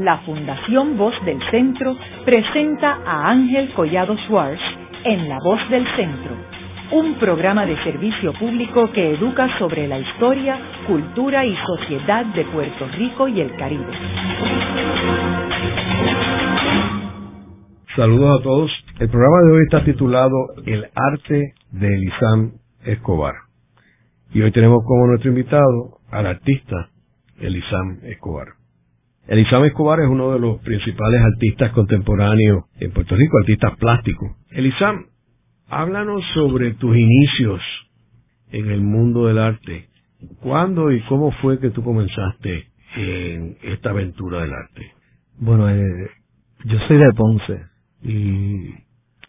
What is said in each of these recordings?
la Fundación Voz del Centro presenta a Ángel Collado Schwartz en La Voz del Centro, un programa de servicio público que educa sobre la historia, cultura y sociedad de Puerto Rico y el Caribe. Saludos a todos. El programa de hoy está titulado El arte de Elisam Escobar. Y hoy tenemos como nuestro invitado al artista Elisam Escobar. Elisam Escobar es uno de los principales artistas contemporáneos en Puerto Rico, artistas plásticos. Elisam, háblanos sobre tus inicios en el mundo del arte. ¿Cuándo y cómo fue que tú comenzaste en esta aventura del arte? Bueno, eh, yo soy de Ponce y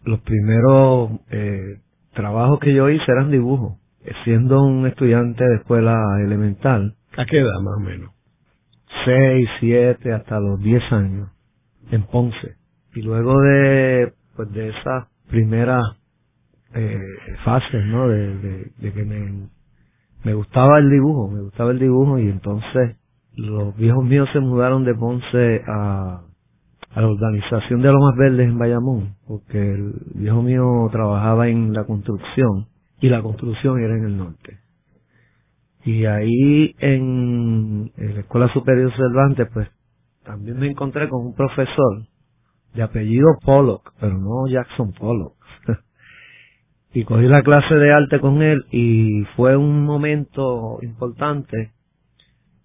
los primeros eh, trabajos que yo hice eran dibujos. Siendo un estudiante de escuela elemental, ¿A qué edad más o menos? 6, 7, hasta los 10 años, en Ponce. Y luego de, pues de esas primeras eh, fases, ¿no? De, de, que me, me gustaba el dibujo, me gustaba el dibujo y entonces los viejos míos se mudaron de Ponce a, a la organización de Lomas Verdes en Bayamón, porque el viejo mío trabajaba en la construcción y la construcción era en el norte. Y ahí en, la Escuela Superior Cervantes, pues también me encontré con un profesor de apellido Pollock, pero no Jackson Pollock. y cogí la clase de arte con él y fue un momento importante.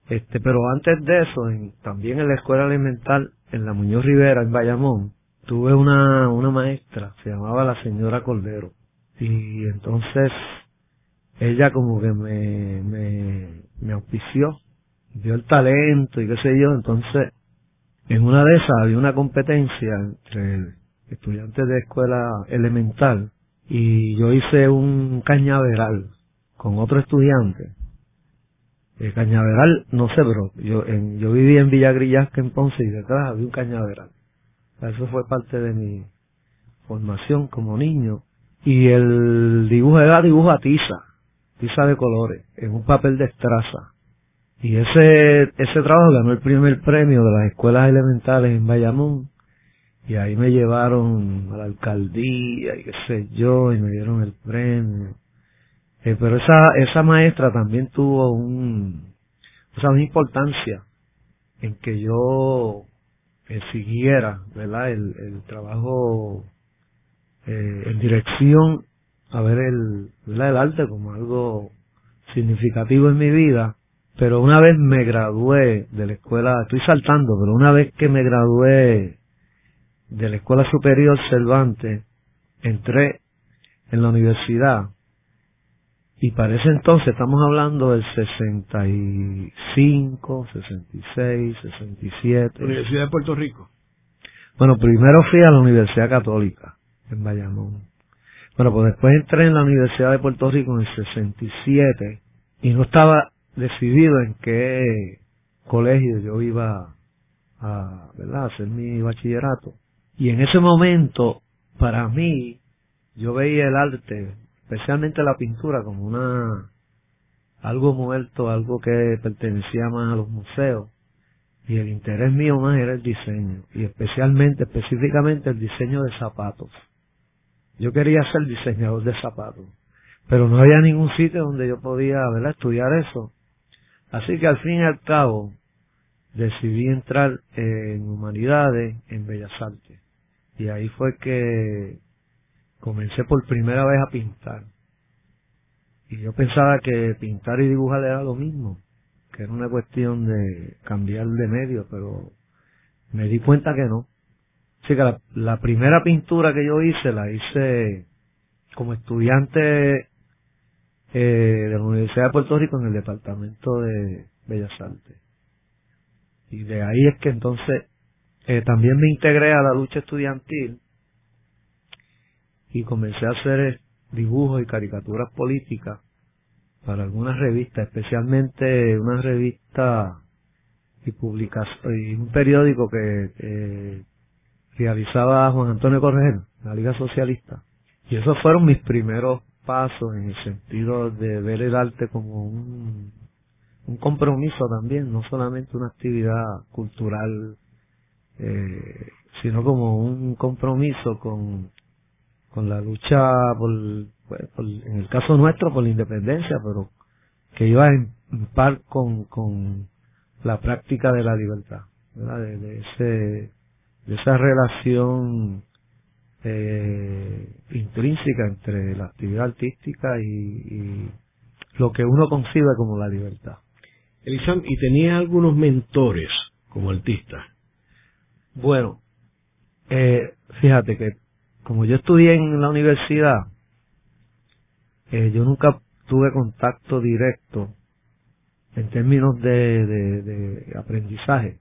Este, pero antes de eso, en, también en la escuela elemental, en la Muñoz Rivera, en Bayamón, tuve una, una maestra, se llamaba la señora Cordero. Y entonces ella como que me, me, me auspició, dio el talento y qué sé yo, entonces en una de esas había una competencia entre estudiantes de escuela elemental y yo hice un cañaveral con otro estudiante. El cañaveral, no sé, pero yo, en, yo viví en Villa Grillasca en Ponce y detrás había un cañaveral. Eso fue parte de mi formación como niño. Y el dibujo era dibujo a tiza tiza de colores, en un papel de estraza. Y ese, ese trabajo ganó el primer premio de las escuelas elementales en Bayamón. Y ahí me llevaron a la alcaldía y qué sé yo, y me dieron el premio. Eh, pero esa, esa maestra también tuvo un, o sea, una importancia en que yo eh, siguiera, ¿verdad? El, el trabajo eh, en dirección a ver el, el arte como algo significativo en mi vida, pero una vez me gradué de la escuela, estoy saltando, pero una vez que me gradué de la escuela superior Cervantes, entré en la universidad y para ese entonces estamos hablando del 65, 66, 67. Universidad de Puerto Rico. Bueno, primero fui a la Universidad Católica en Bayamón. Bueno, pues después entré en la Universidad de Puerto Rico en el 67 y no estaba decidido en qué colegio yo iba a, ¿verdad? hacer mi bachillerato. Y en ese momento, para mí, yo veía el arte, especialmente la pintura, como una algo muerto, algo que pertenecía más a los museos. Y el interés mío más era el diseño, y especialmente, específicamente el diseño de zapatos. Yo quería ser diseñador de zapatos, pero no había ningún sitio donde yo podía ¿verdad? estudiar eso. Así que al fin y al cabo decidí entrar en humanidades, en bellas artes. Y ahí fue que comencé por primera vez a pintar. Y yo pensaba que pintar y dibujar era lo mismo, que era una cuestión de cambiar de medio, pero me di cuenta que no. Así que la, primera pintura que yo hice la hice como estudiante eh, de la Universidad de Puerto Rico en el Departamento de Bellas Artes. Y de ahí es que entonces eh, también me integré a la lucha estudiantil y comencé a hacer dibujos y caricaturas políticas para algunas revistas, especialmente una revista y, y un periódico que eh, realizaba Juan Antonio Correger, la Liga Socialista. Y esos fueron mis primeros pasos en el sentido de ver el arte como un, compromiso también, no solamente una actividad cultural eh, sino como un compromiso con, con la lucha pues, por, en el caso nuestro por la independencia, pero que iba en, par con, con la práctica de la libertad, de, ese, de esa relación eh, intrínseca entre la actividad artística y, lo que uno concibe como la libertad. Elisam, ¿y tenía algunos mentores como artista? Bueno, eh, fíjate que como yo estudié en la universidad, eh, yo nunca tuve contacto directo en términos de, de, aprendizaje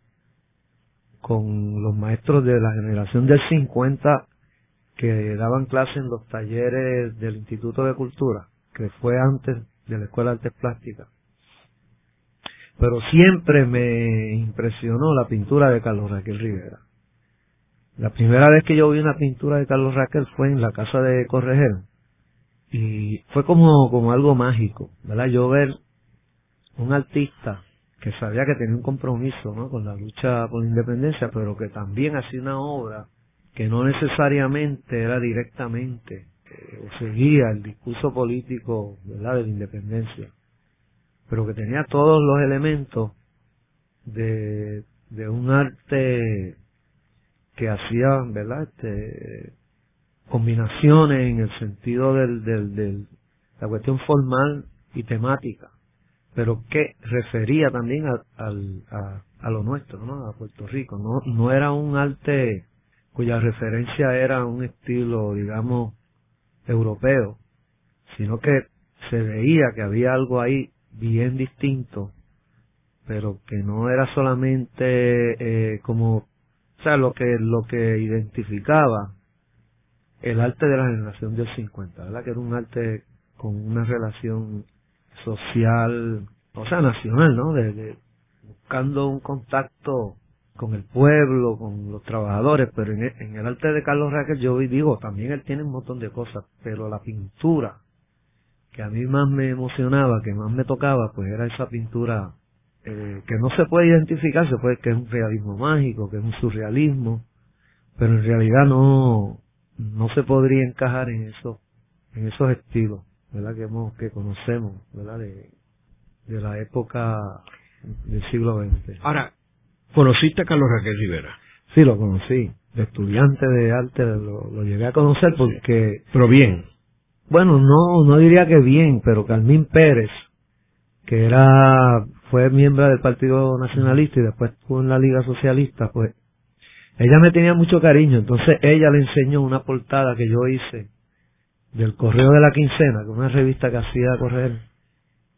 con los maestros de la generación del 50 que daban clase en los talleres del Instituto de Cultura, que fue antes de la Escuela de Artes Plásticas. Pero siempre me impresionó la pintura de Carlos Raquel Rivera. La primera vez que yo vi una pintura de Carlos Raquel fue en la casa de Corregel. Y fue como, como algo mágico, ¿verdad? Yo ver un artista que sabía que tenía un compromiso ¿no? con la lucha por la independencia, pero que también hacía una obra que no necesariamente era directamente eh, o seguía el discurso político ¿verdad? de la independencia, pero que tenía todos los elementos de, de un arte que hacía, ¿verdad? Este, combinaciones en el sentido del, del, del, la cuestión formal y temática, pero que refería también a, a, a, lo nuestro, ¿no? A Puerto Rico. No, no era un arte cuya referencia era un estilo, digamos, europeo, sino que se veía que había algo ahí bien distinto, pero que no era solamente eh, como o sea, lo que, lo que identificaba el arte de la generación del 50, ¿verdad? Que era un arte con una relación social, o sea, nacional, ¿no? De, buscando un contacto con el pueblo, con los trabajadores, pero en en el arte de Carlos Raquel yo digo, también él tiene un montón de cosas, pero la pintura que a mí más me emocionaba, que más me tocaba, pues era esa pintura eh, que no se puede identificar, se puede que es un realismo mágico, que es un surrealismo, pero en realidad no, no se podría encajar en eso, en esos estilos, ¿verdad? Que hemos, que conocemos, ¿verdad? De, de la época del siglo XX. Ahora, ¿conociste a Carlos Raquel Rivera? Sí, lo conocí. De estudiante de arte lo, lo llegué a conocer porque... Pero bien. Bueno, no, no diría que bien, pero Carmín Pérez, que era fue miembro del Partido Nacionalista y después estuvo en la Liga Socialista, pues ella me tenía mucho cariño, entonces ella le enseñó una portada que yo hice del Correo de la Quincena, que una revista que hacía correr,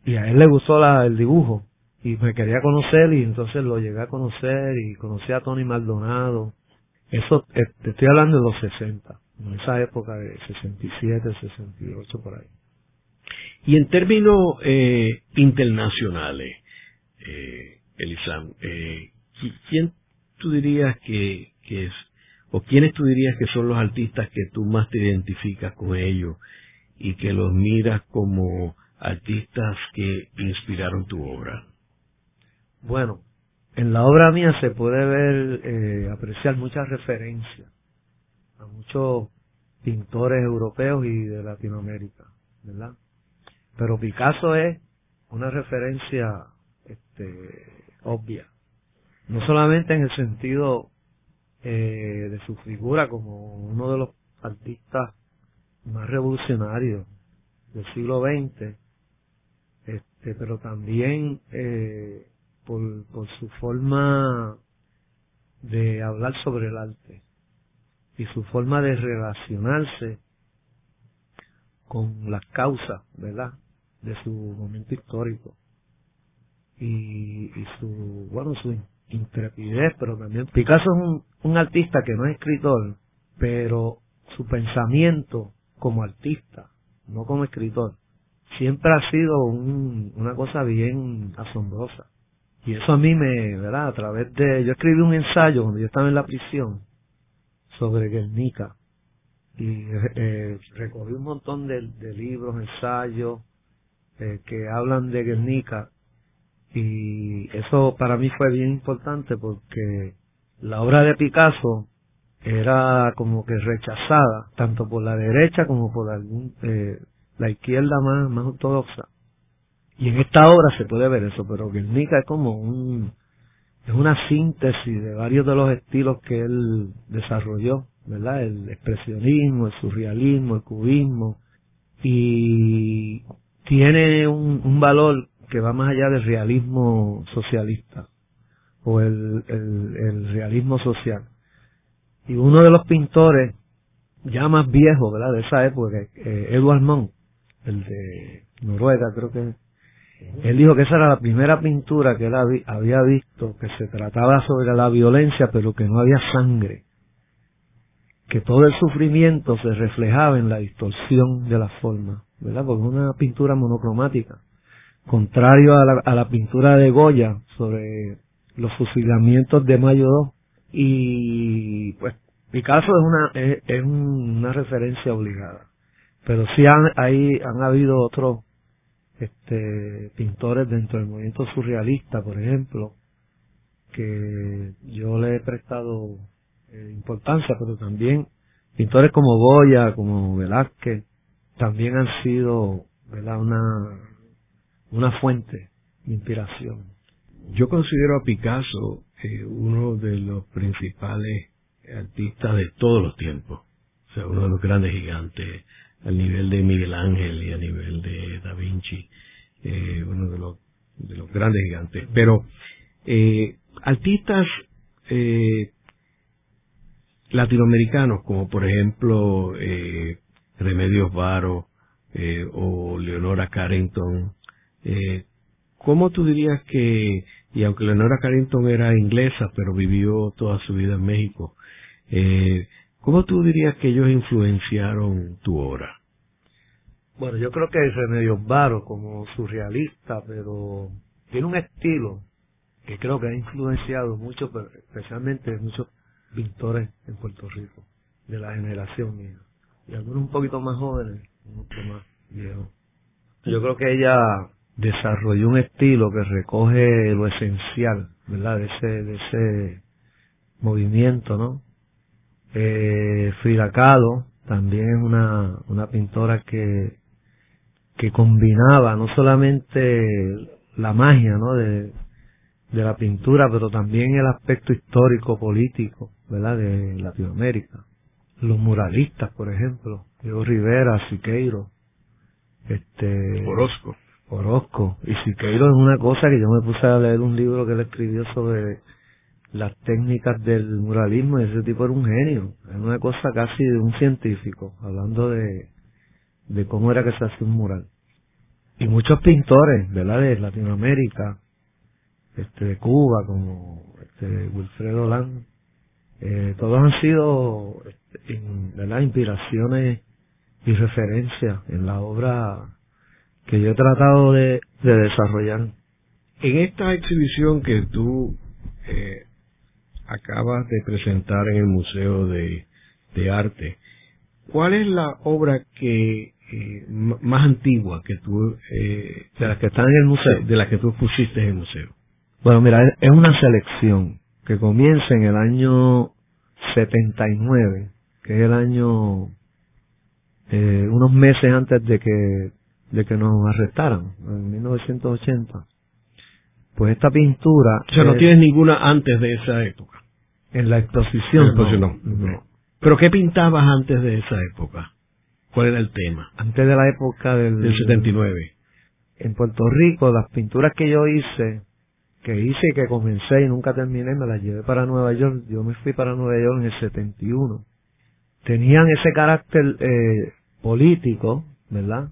y a él le gustó la, el dibujo, y me quería conocer, y entonces lo llegué a conocer, y conocí a Tony Maldonado, eso, eh, te estoy hablando de los 60, en esa época de 67, 68, por ahí. Y en términos eh, internacionales, eh, eh, ¿quién tú dirías que, que o quiénes tú dirías que son los artistas que tú más te identificas con ellos y que los miras como artistas que inspiraron tu obra? Bueno, en la obra mía se puede ver, eh, apreciar muchas referencias a muchos pintores europeos y de Latinoamérica, ¿verdad? Pero Picasso es una referencia este, obvia. No solamente en el sentido eh, de su figura como uno de los artistas más revolucionarios del siglo XX, este, pero también eh, por, por su forma de hablar sobre el arte y su forma de relacionarse con las causas, ¿verdad?, de su momento histórico y, y su, bueno, su intrepidez, pero también Picasso es un, un artista que no es escritor, pero su pensamiento como artista, no como escritor, siempre ha sido un, una cosa bien asombrosa. Y eso a mí me, ¿verdad? A través de, yo escribí un ensayo cuando yo estaba en la prisión sobre Guernica y eh, recogí un montón de, libros, ensayos eh, que hablan de Guernica y eso para mí fue bien importante porque la obra de Picasso era como que rechazada tanto por la derecha como por algún, eh, la izquierda más, más ortodoxa. Y en esta obra se puede ver eso, pero Guernica es como un, es una síntesis de varios de los estilos que él desarrolló, ¿verdad? El expresionismo, el surrealismo, el cubismo, y tiene un valor que va más allá del realismo socialista o el, el, realismo social. Y uno de los pintores ya más viejos, ¿verdad? De esa época, eh, Edward Monk, el de Noruega, creo que él dijo que esa era la primera pintura que él había visto, que se trataba sobre la violencia, pero que no había sangre. Que todo el sufrimiento se reflejaba en la distorsión de la forma, ¿verdad? Porque una pintura monocromática. Contrario a la, a la pintura de Goya sobre los fusilamientos de Mayo 2. Y pues Picasso es una, es, una referencia obligada. Pero sí han, hay, han habido otros este, pintores dentro del movimiento surrealista, por ejemplo, que yo le he prestado eh, importancia, pero también pintores como Goya, como Velázquez, también han sido ¿verdad? Una, una fuente de inspiración. Yo considero a Picasso eh, uno de los principales artistas de todos los tiempos, o sea, uno de los grandes gigantes al nivel de Miguel Ángel y a nivel de Da Vinci, eh, uno de los, de los grandes gigantes. Pero eh, artistas eh, latinoamericanos como por ejemplo eh, Remedios Varo o Leonora Carrington, eh, ¿cómo tú dirías que, y aunque Leonora Carrington era inglesa pero vivió toda su vida en México, eh, ¿Cómo tú dirías que ellos influenciaron tu obra? Bueno, yo creo que es Remedios Varo como surrealista, pero tiene un estilo que creo que ha influenciado mucho, especialmente muchos pintores en Puerto Rico, de la generación mía. Y algunos un poquito más jóvenes, mucho más viejos. Yo creo que ella desarrolló un estilo que recoge lo esencial, ¿verdad? De ese, de ese movimiento, ¿no? Eh, Frida Kahlo también es una, una pintora que, que combinaba no solamente la magia ¿no? de, de la pintura, pero también el aspecto histórico, político, ¿verdad? De Latinoamérica. Los muralistas, por ejemplo, Diego Rivera, Siqueiro, este... Orozco. Orozco. Y Siqueiro es una cosa que yo me puse a leer un libro que él escribió sobre las técnicas del muralismo y ese tipo era un genio, era una cosa casi de un científico, hablando de, de cómo era que se hace un mural. Y muchos pintores, ¿verdad? De Latinoamérica, este, de Cuba, como este, Wilfredo Lang, eh, todos han sido, este, ¿verdad? Inspiraciones y referencias en la obra que yo he tratado de, de desarrollar. En esta exhibición que tú eh, acabas de presentar en el Museo de, Arte, ¿cuál es la obra que eh, más antigua que tú eh, de las que están en el museo, de las que tú pusiste en el museo? Bueno, mira, es una selección que comienza en el año 79, que es el año eh, unos meses antes de que de que nos arrestaran, en 1980. Pues esta pintura... O sea, no tienes ninguna antes de esa época. En la exposición. no, ¿Pero qué pintabas antes de esa época? ¿Cuál era el tema? Antes de la época del... Del 79. En Puerto Rico, las pinturas que yo hice, que hice y que comencé y nunca terminé, me las llevé para Nueva York. Yo me fui para Nueva York en el 71. Tenían ese carácter eh, político, ¿verdad?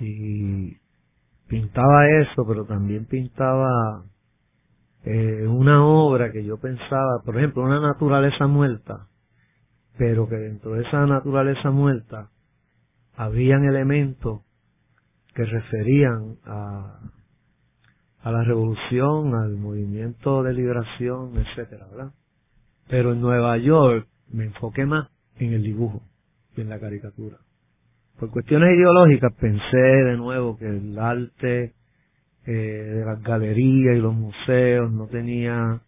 Y pintaba eso, pero también pintaba eh, una obra que yo pensaba, por ejemplo, una naturaleza muerta, pero que dentro de esa naturaleza muerta habían elementos que referían a, a la revolución, al movimiento de liberación, etcétera, ¿verdad? Pero en Nueva York me enfoqué más en el dibujo y en la caricatura. Por cuestiones ideológicas pensé de nuevo que el arte eh, de las galerías y los museos no tenía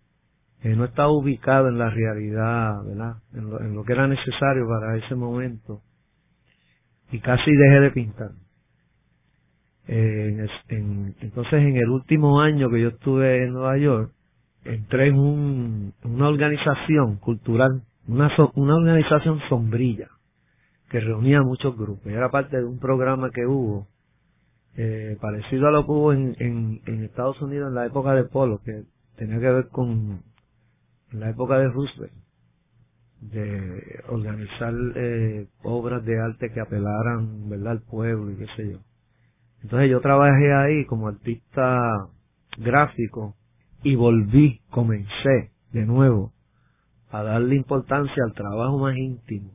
eh, no estaba ubicado en la realidad, ¿verdad? En lo, que era necesario para ese momento. Y casi dejé de pintar. Eh, entonces, en el último año que yo estuve en Nueva York, entré en un, una organización cultural, una, una organización sombrilla, que reunía muchos grupos. Era parte de un programa que hubo, eh, parecido a lo que hubo en, en, Estados Unidos en la época de Polo, que tenía que ver con la época de Roosevelt, de organizar eh, obras de arte que apelaran verdad al pueblo y qué sé yo. Entonces yo trabajé ahí como artista gráfico y volví, comencé de nuevo a darle importancia al trabajo más íntimo,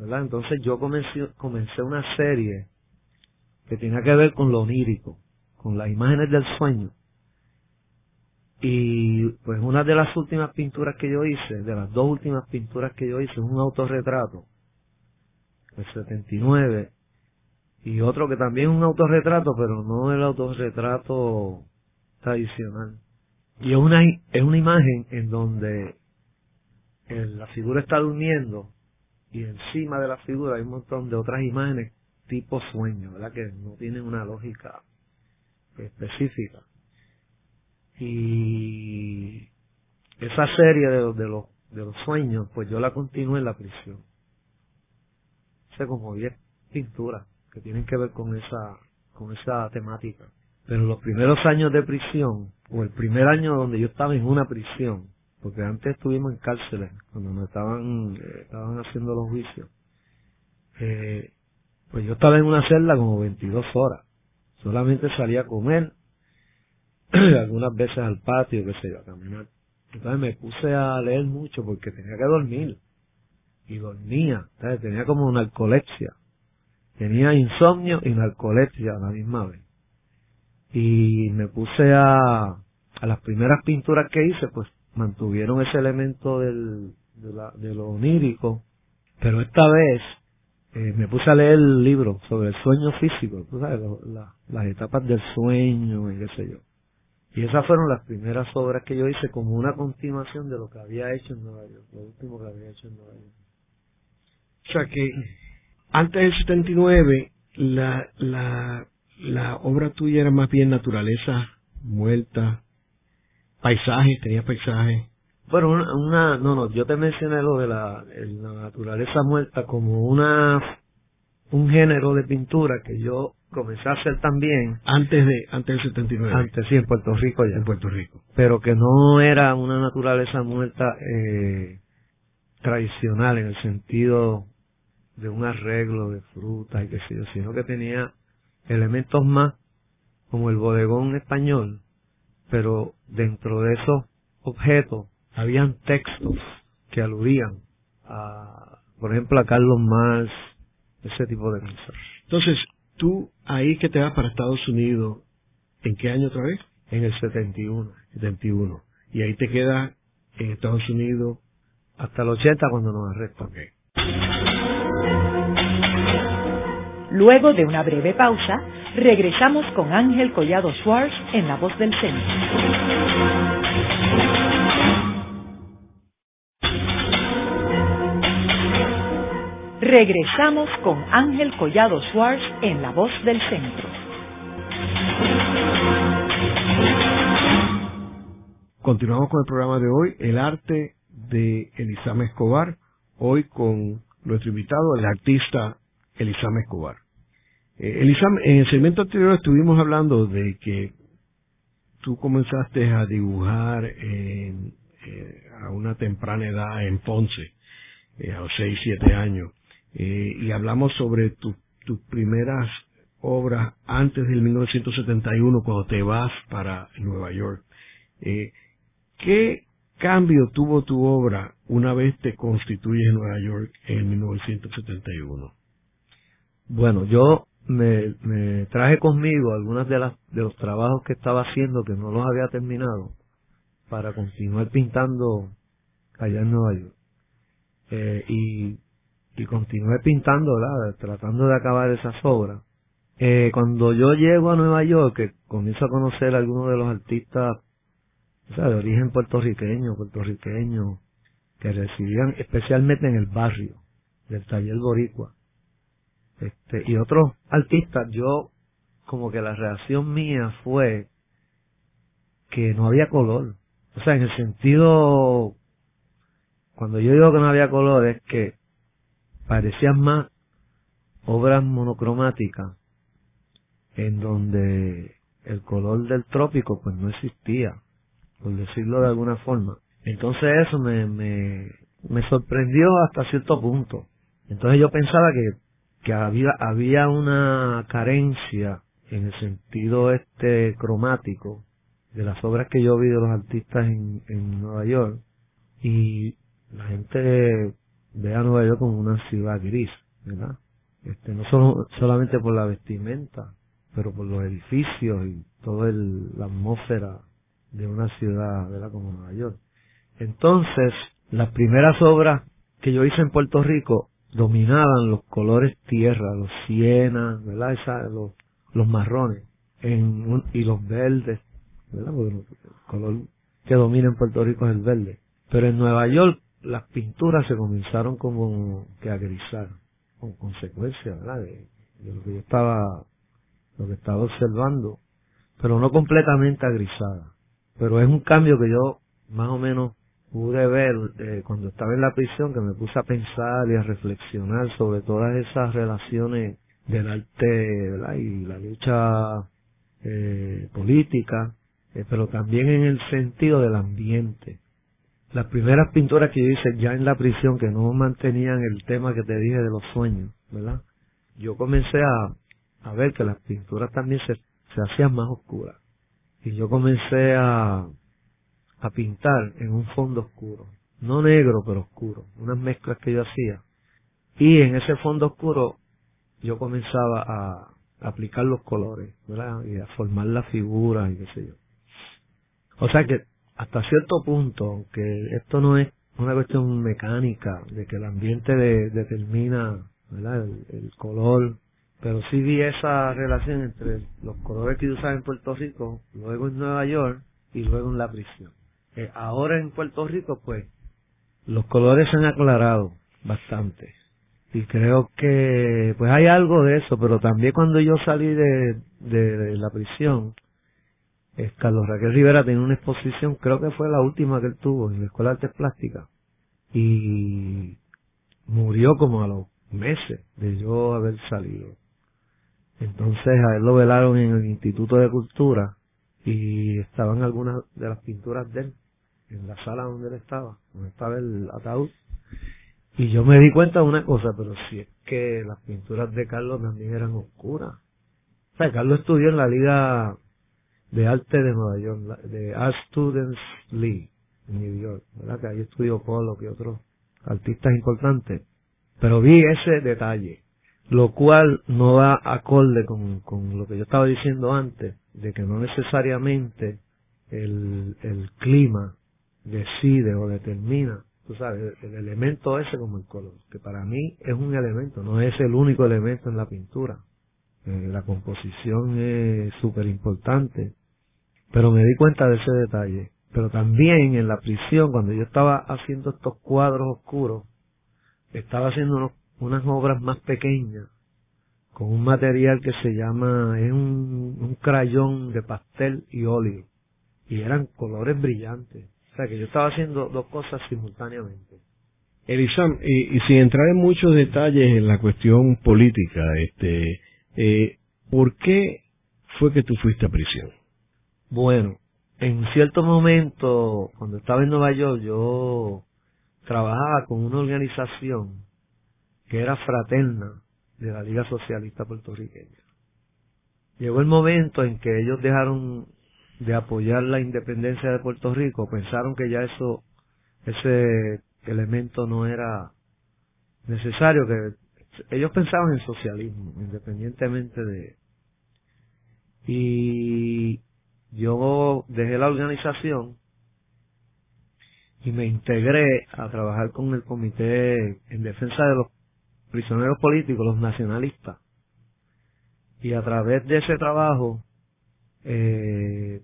Entonces yo comencé, comencé una serie que tenía que ver con lo onírico, con las imágenes del sueño, y pues una de las últimas pinturas que yo hice, de las dos últimas pinturas que yo hice, es un autorretrato, el 79, y otro que también es un autorretrato, pero no el autorretrato tradicional. Y es una, es una imagen en donde la figura está durmiendo y encima de la figura hay un montón de otras imágenes tipo sueño, ¿verdad? Que no tienen una lógica específica. Y esa serie de, de, los, de los sueños, pues yo la continué en la prisión. Sé como 10 pinturas que tienen que ver con esa, con esa temática. Pero los primeros años de prisión, o el primer año donde yo estaba en una prisión, porque antes estuvimos en cárceles, cuando nos estaban, eh, estaban haciendo los juicios, eh, pues yo estaba en una celda como 22 horas. Solamente salía a comer, algunas veces al patio, qué sé yo, a caminar. Entonces me puse a leer mucho porque tenía que dormir. Y dormía. Entonces tenía como narcolepsia. Tenía insomnio y narcolepsia a la misma vez. Y me puse a, a las primeras pinturas que hice, pues mantuvieron ese elemento del, de, la, de lo onírico. Pero esta vez eh, me puse a leer el libro sobre el sueño físico, sabes, las etapas del sueño y qué sé yo. Y esas fueron las primeras obras que yo hice como una continuación de lo que había hecho en Nueva York, lo último que había hecho en Nueva York. O sea que antes del 79 la, la, la obra tuya era más bien naturaleza muerta, paisajes, tenía paisajes. Bueno, una, una, no, no, yo te mencioné lo de la, la naturaleza muerta como una, un género de pintura que yo comencé a hacer también. Antes de antes del 79 antes sí en Puerto Rico ya. En Puerto Rico. Pero que no era una naturaleza muerta eh, tradicional en el sentido de un arreglo de frutas y qué sé yo sino que tenía elementos más como el bodegón español pero dentro de esos objetos habían textos que aludían a por ejemplo a Carlos Marx ese tipo de cosas entonces Tú ahí que te vas para Estados Unidos, ¿en qué año otra vez? En el 71. 71. Y ahí te quedas en Estados Unidos hasta el 80 cuando nos arrestan. Luego de una breve pausa, regresamos con Ángel Collado Schwartz en La Voz del Centro. Regresamos con Ángel Collado Schwartz en La Voz del Centro. Continuamos con el programa de hoy, El arte de Elizame Escobar, hoy con nuestro invitado, el artista Elizame Escobar. Eh, en el segmento anterior estuvimos hablando de que tú comenzaste a dibujar eh, a una temprana edad en Ponce, eh, a los 6, 7 años. Eh, y hablamos sobre tus primeras obras antes del 1971 cuando te vas para Nueva York. ¿Qué cambio tuvo tu obra una vez te constituyes en Nueva York en 1971? Bueno, yo me, me traje conmigo algunas de las de los trabajos que estaba haciendo que no los había terminado para continuar pintando allá en Nueva York. Eh, y y continué pintando, tratando de acabar esas obras. Eh, cuando yo llego a Nueva York, que comienzo a conocer a algunos de los artistas o sea, de origen puertorriqueño, puertorriqueño, que residían especialmente en el barrio del taller boricua. Este, y otros artistas, yo, como que la reacción mía fue que no había color. O sea, en el sentido, cuando yo digo que no había color, es que parecían más obras monocromáticas en donde el color del trópico pues no existía, por decirlo de alguna forma. Entonces eso me, me, me sorprendió hasta cierto punto. Entonces yo pensaba que, que había, había una carencia en el sentido este cromático de las obras que yo vi de los artistas en, en Nueva York y la gente ve a Nueva York como una ciudad gris, ¿verdad? Este, no solo, solamente por la vestimenta, pero por los edificios y toda la atmósfera de una ciudad, ¿verdad? Como Nueva York. Entonces, las primeras obras que yo hice en Puerto Rico dominaban los colores tierra, los sienas, ¿verdad? Esa, los, marrones y los verdes, ¿verdad? Porque el color que domina en Puerto Rico es el verde. Pero en Nueva York las pinturas se comenzaron como que a grisar, con consecuencia, ¿verdad? De, de lo que yo estaba lo que estaba observando, pero no completamente agrisada. Pero es un cambio que yo más o menos pude ver eh, cuando estaba en la prisión, que me puse a pensar y a reflexionar sobre todas esas relaciones del arte ¿verdad? y la lucha eh, política, eh, pero también en el sentido del ambiente. Las primeras pinturas que hice ya en la prisión, que no mantenían el tema que te dije de los sueños, ¿verdad? Yo comencé a, ver que las pinturas también se hacían más oscuras. Y yo comencé a, a pintar en un fondo oscuro. No negro, pero oscuro. Unas mezclas que yo hacía. Y en ese fondo oscuro yo comenzaba a aplicar los colores, ¿verdad? Y a formar las figuras y qué sé yo. O sea que hasta cierto punto, aunque esto no es una cuestión mecánica, de que el ambiente determina, ¿verdad? El, el color pero sí vi esa relación entre los colores que yo usaba en Puerto Rico, luego en Nueva York y luego en la prisión. Ahora en Puerto Rico, pues, los colores se han aclarado bastante. Y creo que, pues hay algo de eso, pero también cuando yo salí de, de, la prisión, Carlos Raquel Rivera tenía una exposición, creo que fue la última que él tuvo en la Escuela de Artes Plásticas, y murió como a los meses de yo haber salido. Entonces a él lo velaron en el Instituto de Cultura y estaban algunas de las pinturas de él en la sala donde él estaba, donde estaba el ataúd. Y yo me di cuenta de una cosa, pero si es que las pinturas de Carlos también eran oscuras. O sea, Carlos estudió en la Liga de Arte de Nueva York, de Art Students League, en New York, ¿verdad? Que ahí estudió Pollock y otros artistas importantes. Pero vi ese detalle lo cual no va acorde con, con lo que yo estaba diciendo antes, de que no necesariamente el, el clima decide o determina, tú sabes, el, elemento ese como el color, que para mí es un elemento, no es el único elemento en la pintura. Eh, la composición es súper importante, pero me di cuenta de ese detalle. Pero también en la prisión, cuando yo estaba haciendo estos cuadros oscuros, estaba haciendo unas obras más pequeñas con un material que se llama, es un, un crayón de pastel y óleo. Y eran colores brillantes. Sea que yo estaba haciendo dos cosas simultáneamente. Elisam, y, y, sin entrar en muchos detalles en la cuestión política, este, eh, ¿por qué fue que tú fuiste a prisión? Bueno, en cierto momento, cuando estaba en Nueva York, yo trabajaba con una organización que era fraterna de la Liga Socialista Puertorriqueña. Llegó el momento en que ellos dejaron de apoyar la independencia de Puerto Rico, pensaron que ya eso, ese elemento no era necesario, que ellos pensaban en socialismo, independientemente de... Y yo dejé la organización y me integré a trabajar con el comité en defensa de los prisioneros políticos, los nacionalistas. Y a través de ese trabajo, eh,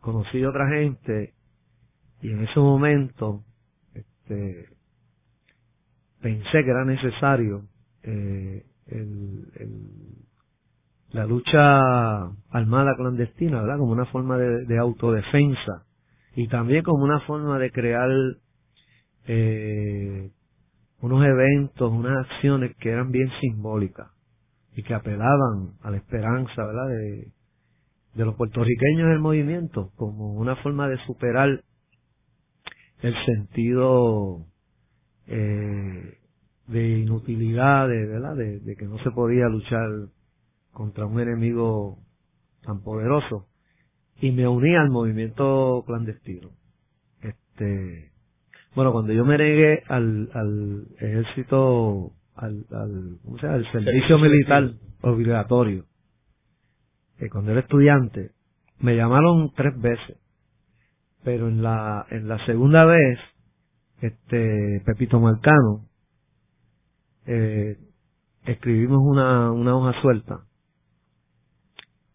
conocí otra gente y en ese momento este, pensé que era necesario eh, el, la lucha armada clandestina, ¿verdad? Como una forma de, autodefensa y también como una forma de crear eh, unos eventos, unas acciones que eran bien simbólicas y que apelaban a la esperanza, ¿verdad? De, de los puertorriqueños del movimiento como una forma de superar el sentido eh, de inutilidad, de, ¿verdad? De, que no se podía luchar contra un enemigo tan poderoso y me uní al movimiento clandestino. Este, bueno, cuando yo me negué al, al ejército, al, al, ¿cómo se llama? al servicio militar obligatorio, cuando era estudiante, me llamaron tres veces, pero en la, en la segunda vez, este, Pepito Marcano, eh, escribimos una, una hoja suelta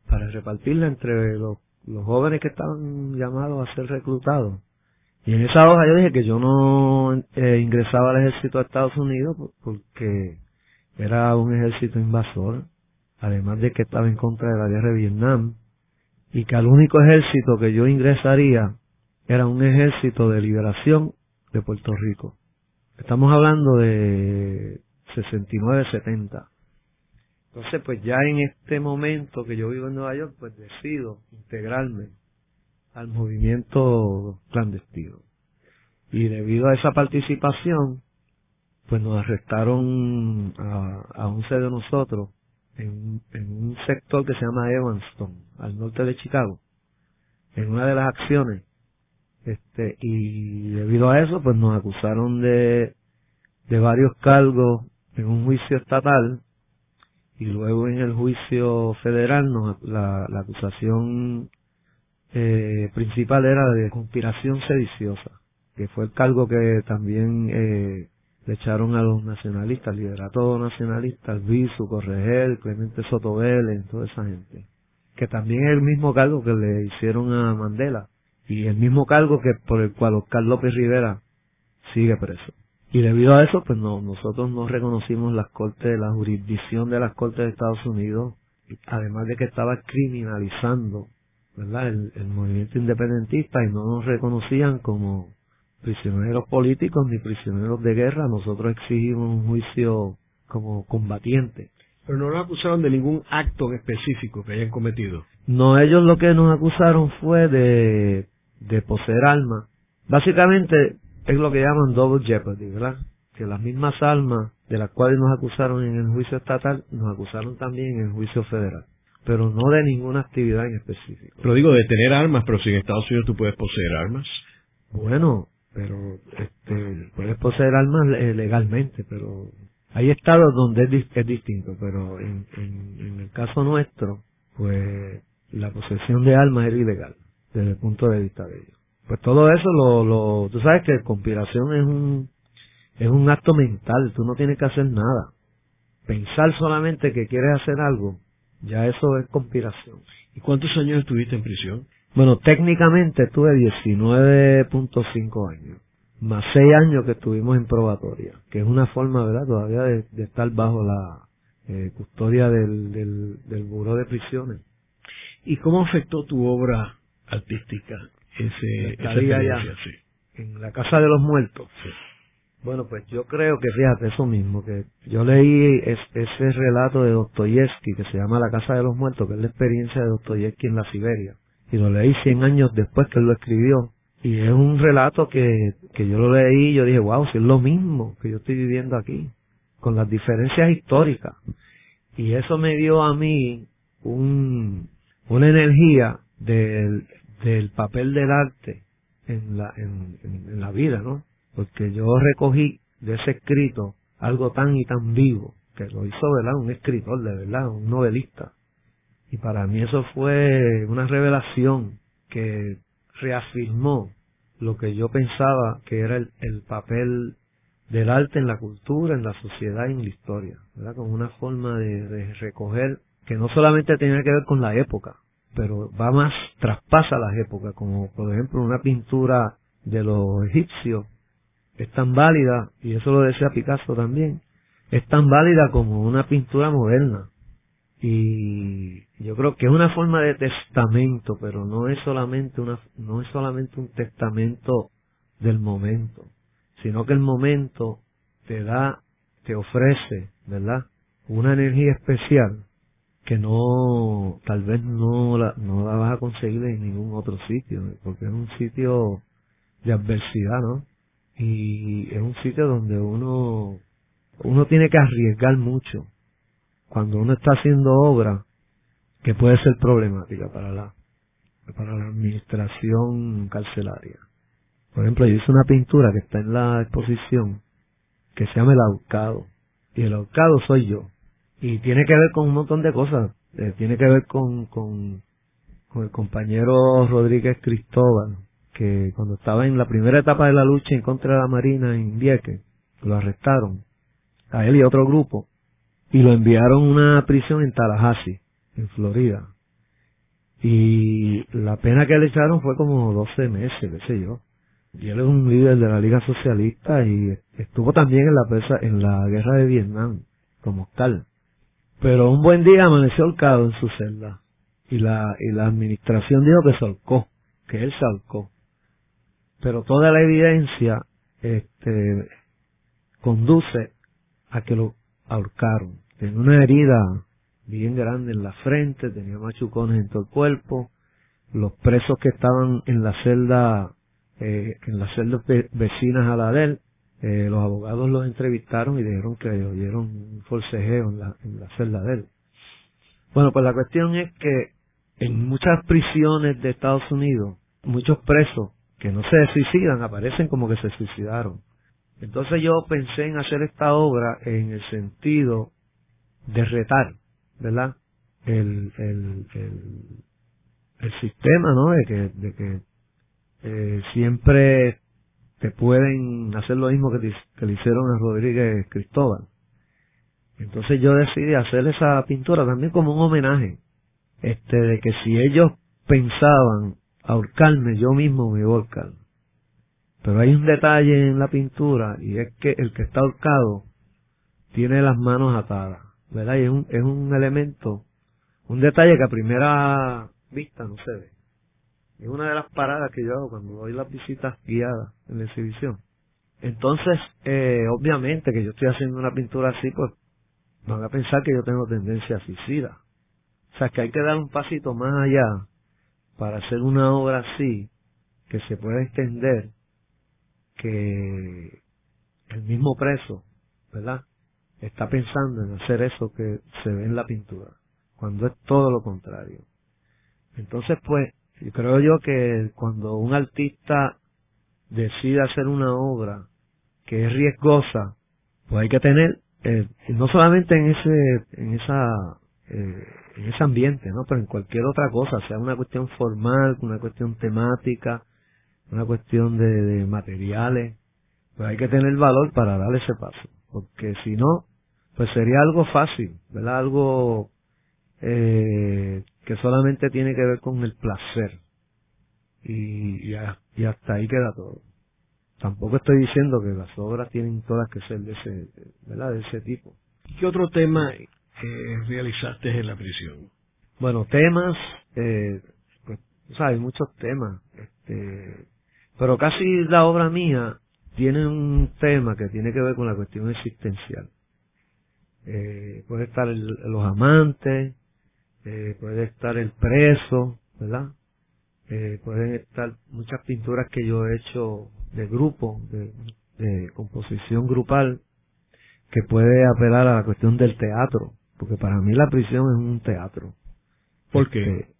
para repartirla entre los, los jóvenes que estaban llamados a ser reclutados. Y en esa hoja yo dije que yo no eh, ingresaba al ejército de Estados Unidos porque era un ejército invasor, además de que estaba en contra de la guerra de Vietnam, y que el único ejército que yo ingresaría era un ejército de liberación de Puerto Rico. Estamos hablando de 69-70. Entonces, pues ya en este momento que yo vivo en Nueva York, pues decido integrarme al movimiento clandestino. Y debido a esa participación, pues nos arrestaron a, a 11 de nosotros en, en un sector que se llama Evanston, al norte de Chicago, en una de las acciones. Este, y debido a eso, pues nos acusaron de, de varios cargos en un juicio estatal y luego en el juicio federal nos, la, la acusación eh, principal era de conspiración sediciosa, que fue el cargo que también eh, le echaron a los nacionalistas, liderato nacionalista, Albizu, Corregel, Clemente Soto Vélez, toda esa gente. Que también es el mismo cargo que le hicieron a Mandela y el mismo cargo que por el cual Oscar López Rivera sigue preso. Y debido a eso, pues no, nosotros no reconocimos las cortes, la jurisdicción de las cortes de Estados Unidos, además de que estaba criminalizando, ¿verdad? El, el movimiento independentista y no nos reconocían como prisioneros políticos ni prisioneros de guerra, nosotros exigimos un juicio como combatiente. Pero no nos acusaron de ningún acto específico que hayan cometido. No, ellos lo que nos acusaron fue de, de poseer armas. Básicamente, es lo que llaman double jeopardy, ¿verdad? Que las mismas almas de las cuales nos acusaron en el juicio estatal, nos acusaron también en el juicio federal. Pero no de ninguna actividad en específico. Pero digo, de tener armas, pero si en Estados Unidos tú puedes poseer armas. Bueno, pero este, puedes poseer armas eh, legalmente, pero hay estados donde es, es distinto, pero en, en, en, el caso nuestro, pues la posesión de armas es ilegal desde el punto de vista de ellos. Pues todo eso lo, lo, tú sabes que conspiración es un, es un acto mental, tú no tienes que hacer nada. Pensar solamente que quieres hacer algo, ya eso es conspiración. ¿Y cuántos años estuviste en prisión? Bueno, técnicamente estuve 19.5 años, más 6 años que estuvimos en probatoria, que es una forma, ¿verdad?, todavía de, estar bajo la eh, custodia del, del, del Buró de Prisiones. ¿Y cómo afectó tu obra artística ese, en la Casa de los Muertos. Bueno, pues yo creo que, fíjate, eso mismo, que yo leí ese relato de Dostoyevsky que se llama La Casa de los Muertos, que es la experiencia de Dostoyevsky en la Siberia. Y lo leí 100 años después que él lo escribió. Y es un relato que, que yo lo leí y yo dije, wow, si es lo mismo que yo estoy viviendo aquí, con las diferencias históricas. Y eso me dio a mí un, una energía del del papel del arte en la, en, en, la vida, ¿no? Porque yo recogí de ese escrito algo tan y tan vivo, que lo hizo, ¿verdad? Un escritor, de verdad, un novelista. Y para mí eso fue una revelación que reafirmó lo que yo pensaba que era el, el papel del arte en la cultura, en la sociedad y en la historia, ¿verdad? Como una forma de, de recoger que no solamente tenía que ver con la época, pero va más, traspasa las épocas, como por ejemplo una pintura de los egipcios es tan válida, y eso lo decía Picasso también, es tan válida como una pintura moderna. Y yo creo que es una forma de testamento, pero no es solamente una, no es solamente un testamento del momento, sino que el momento te da, te ofrece, ¿verdad? Una energía especial que no, tal vez no la, no la vas a conseguir en ningún otro sitio, porque es un sitio de adversidad, ¿no? Y es un sitio donde uno, uno tiene que arriesgar mucho cuando uno está haciendo obra que puede ser problemática para la, para la administración carcelaria. Por ejemplo, yo hice una pintura que está en la exposición que se llama El Ahorcado. Y el ahorcado soy yo. Y tiene que ver con un montón de cosas. Eh, tiene que ver con, con, con el compañero Rodríguez Cristóbal, que cuando estaba en la primera etapa de la lucha en contra de la Marina en Vieques, lo arrestaron, a él y a otro grupo, y lo enviaron a una prisión en Tallahassee, en Florida. Y la pena que le echaron fue como 12 meses, qué sé yo. Y él es un líder de la Liga Socialista y estuvo también en la presa, en la guerra de Vietnam, como tal. Pero un buen día amaneció holcado en su celda. Y la, y la administración dijo que se que él se holcó. Pero toda la evidencia, este, conduce a que lo ahorcaron. Tenía una herida bien grande en la frente, tenía machucones en todo el cuerpo. Los presos que estaban en la celda, eh, en las celdas vecinas a la de él, eh, los abogados los entrevistaron y dijeron que oyeron un forcejeo en la, en la celda de él. Bueno, pues la cuestión es que en muchas prisiones de Estados Unidos, muchos presos que no se suicidan aparecen como que se suicidaron. Entonces yo pensé en hacer esta obra en el sentido de retar, ¿verdad? El, el, el, sistema, ¿no? De que, de que eh, siempre te pueden hacer lo mismo que, le hicieron a Rodríguez Cristóbal. Entonces yo decidí hacer esa pintura también como un homenaje, este, de que si ellos pensaban ahorcarme, yo mismo me voy a Pero hay un detalle en la pintura y es que el que está ahorcado tiene las manos atadas, ¿verdad? Y es un, es un elemento, un detalle que a primera vista no se ve. Es una de las paradas que yo hago cuando doy las visitas guiadas en la exhibición. Entonces, eh, obviamente que yo estoy haciendo una pintura así, pues van a pensar que yo tengo tendencia a suicida. O sea, que hay que dar un pasito más allá para hacer una obra así, que se pueda entender que el mismo preso, ¿verdad? Está pensando en hacer eso que se ve en la pintura, cuando es todo lo contrario. Entonces, pues, yo creo yo que cuando un artista decide hacer una obra que es riesgosa, pues hay que tener, eh, no solamente en ese, en esa, eh, en ese ambiente, ¿no? Pero en cualquier otra cosa, sea una cuestión formal, una cuestión temática, una cuestión de, de materiales, pues hay que tener valor para dar ese paso, porque si no, pues sería algo fácil, ¿verdad? Algo eh, que solamente tiene que ver con el placer y, y, y hasta ahí queda todo. Tampoco estoy diciendo que las obras tienen todas que ser de ese, ¿verdad? De ese tipo. ¿Qué otro tema eh, realizaste en la prisión? Bueno, temas, eh, pues, sabes, muchos temas, este, pero casi la obra mía tiene un tema que tiene que ver con la cuestión existencial. Eh, puede estar los amantes, eh, puede estar el preso, ¿verdad? Eh, pueden estar muchas pinturas que yo he hecho de grupo, de, de composición grupal, que puede apelar a la cuestión del teatro, porque para mí la prisión es un teatro. ¿Por qué? Este,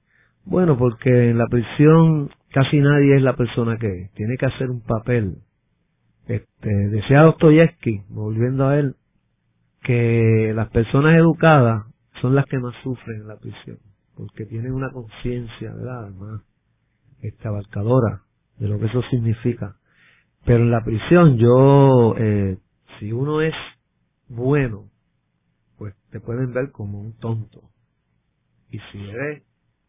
bueno, porque en la prisión casi nadie es la persona que es. Tiene que hacer un papel. Este, decía Dostoyevsky, volviendo a él, que las personas educadas son las que más sufren en la prisión, porque tienen una conciencia, ¿verdad? Más este, abarcadora de lo que eso significa. Pero en la prisión yo, eh, si uno es bueno, pues te pueden ver como un tonto. Y si eres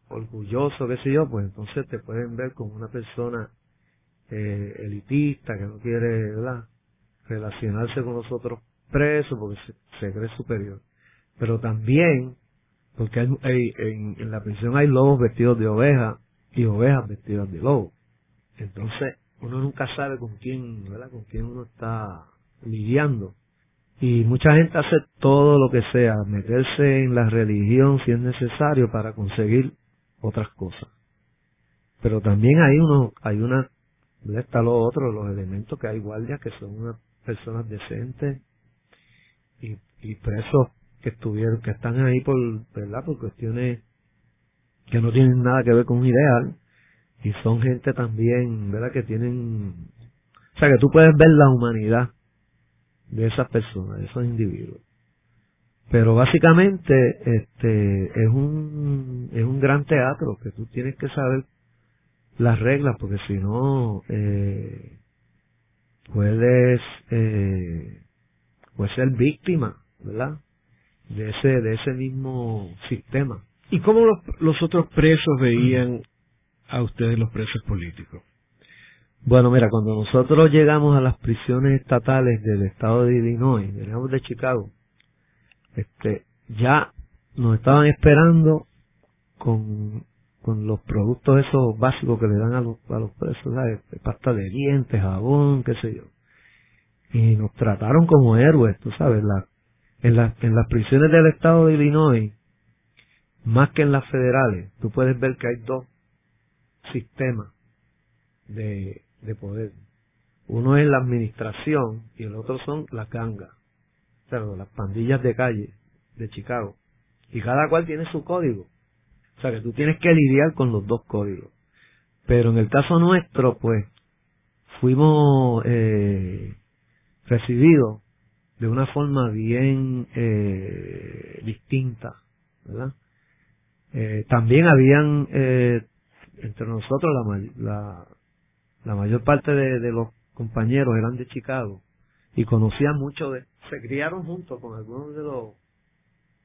orgulloso, qué sé yo, pues entonces te pueden ver como una persona eh, elitista que no quiere, ¿verdad? Relacionarse con los otros presos porque se, cree superior. Pero también, porque hay, en, en, la prisión hay lobos vestidos de oveja y ovejas vestidas de lobo. Entonces, uno nunca sabe con quién. Con quién uno está lidiando. Y mucha gente hace todo lo que sea, meterse en la religión si es necesario para conseguir otras cosas. Pero también hay uno, hay una, está lo otro, los elementos que hay guardias que son unas personas decentes y, y presos que estuvieron, que están ahí por, ¿verdad? Por cuestiones que no tienen nada que ver con un ideal y son gente también, ¿verdad? Que tienen, o sea, que tú puedes ver la humanidad de esas personas, de esos individuos. Pero básicamente este es un es un gran teatro que tú tienes que saber las reglas porque si no eh, puedes eh, puedes ser víctima, ¿verdad? De ese de ese mismo sistema. ¿Y cómo los, los otros presos veían a ustedes los presos políticos? Bueno, mira, cuando nosotros llegamos a las prisiones estatales del estado de Illinois, llegamos de Chicago, este, ya nos estaban esperando con, con los productos esos básicos que le dan a los, a los presos, ¿sabes? pasta de dientes, jabón, qué sé yo. Y nos trataron como héroes, tú sabes, la, en, la, en las prisiones del estado de Illinois, más que en las federales, tú puedes ver que hay dos sistemas de, de poder. Uno es la administración y el otro son las gangas, las pandillas de calle de Chicago. Y cada cual tiene su código. O sea, que tú tienes que lidiar con los dos códigos. Pero en el caso nuestro, pues, fuimos eh, recibidos de una forma bien eh, distinta, ¿verdad? Eh, también habían eh, entre nosotros la, la, la mayor parte de, los compañeros eran de Chicago y conocían mucho de, se criaron juntos con algunos de los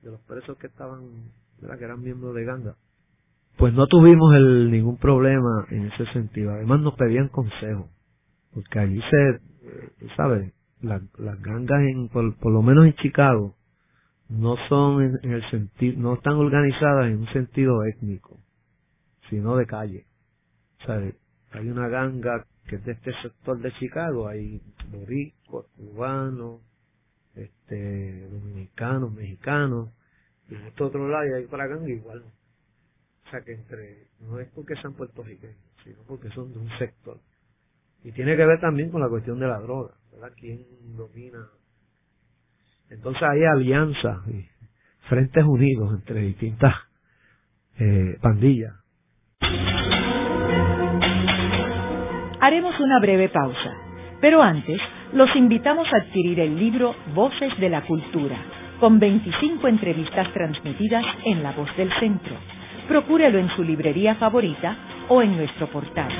de los presos que estaban, ¿verdad? que eran miembros de Ganga. Pues no tuvimos el, ningún problema en ese sentido. Además nos pedían consejos, porque allí se, eh, ¿sabes? las gangas en, por, por, lo menos en Chicago, no son en, en el sentido, no están organizadas en un sentido étnico, sino de calle. O sea, hay una ganga que es de este sector de Chicago, hay boricuas, cubanos, este, dominicanos, mexicanos, y en este otro lado hay ganga igual. O sea que entre, no es porque sean puertorriqueños, sino porque son de un sector. Y tiene que ver también con la cuestión de la droga, ¿verdad? ¿Quién domina? Entonces hay alianzas y frentes unidos entre distintas eh, pandillas Haremos una breve pausa, pero antes los invitamos a adquirir el libro Voces de la Cultura, con 25 entrevistas transmitidas en La Voz del Centro. Procúrelo en su librería favorita o en nuestro portal.